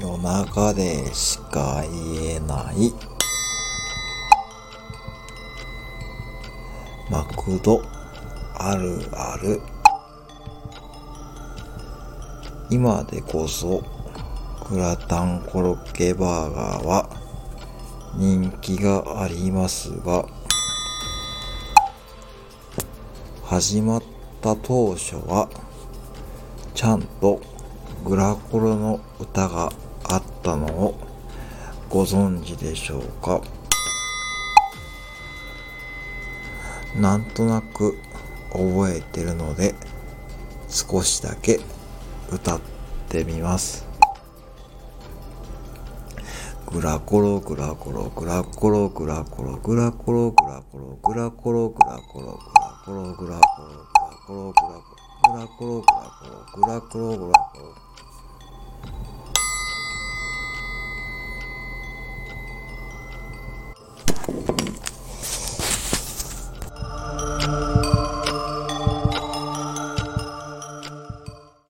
夜中でしか言えない。マクド。あるある。今でこそグラタンコロッケバーガーは人気がありますが始まった当初はちゃんとグラコロの歌があったのをご存知でしょうか？なんとなく覚えてるので少しだけ歌ってみます。グラコログラコログラコログラコログラコログラコログラコログラコログラコログラコログラコログラコログラコログラコログラコログラコロ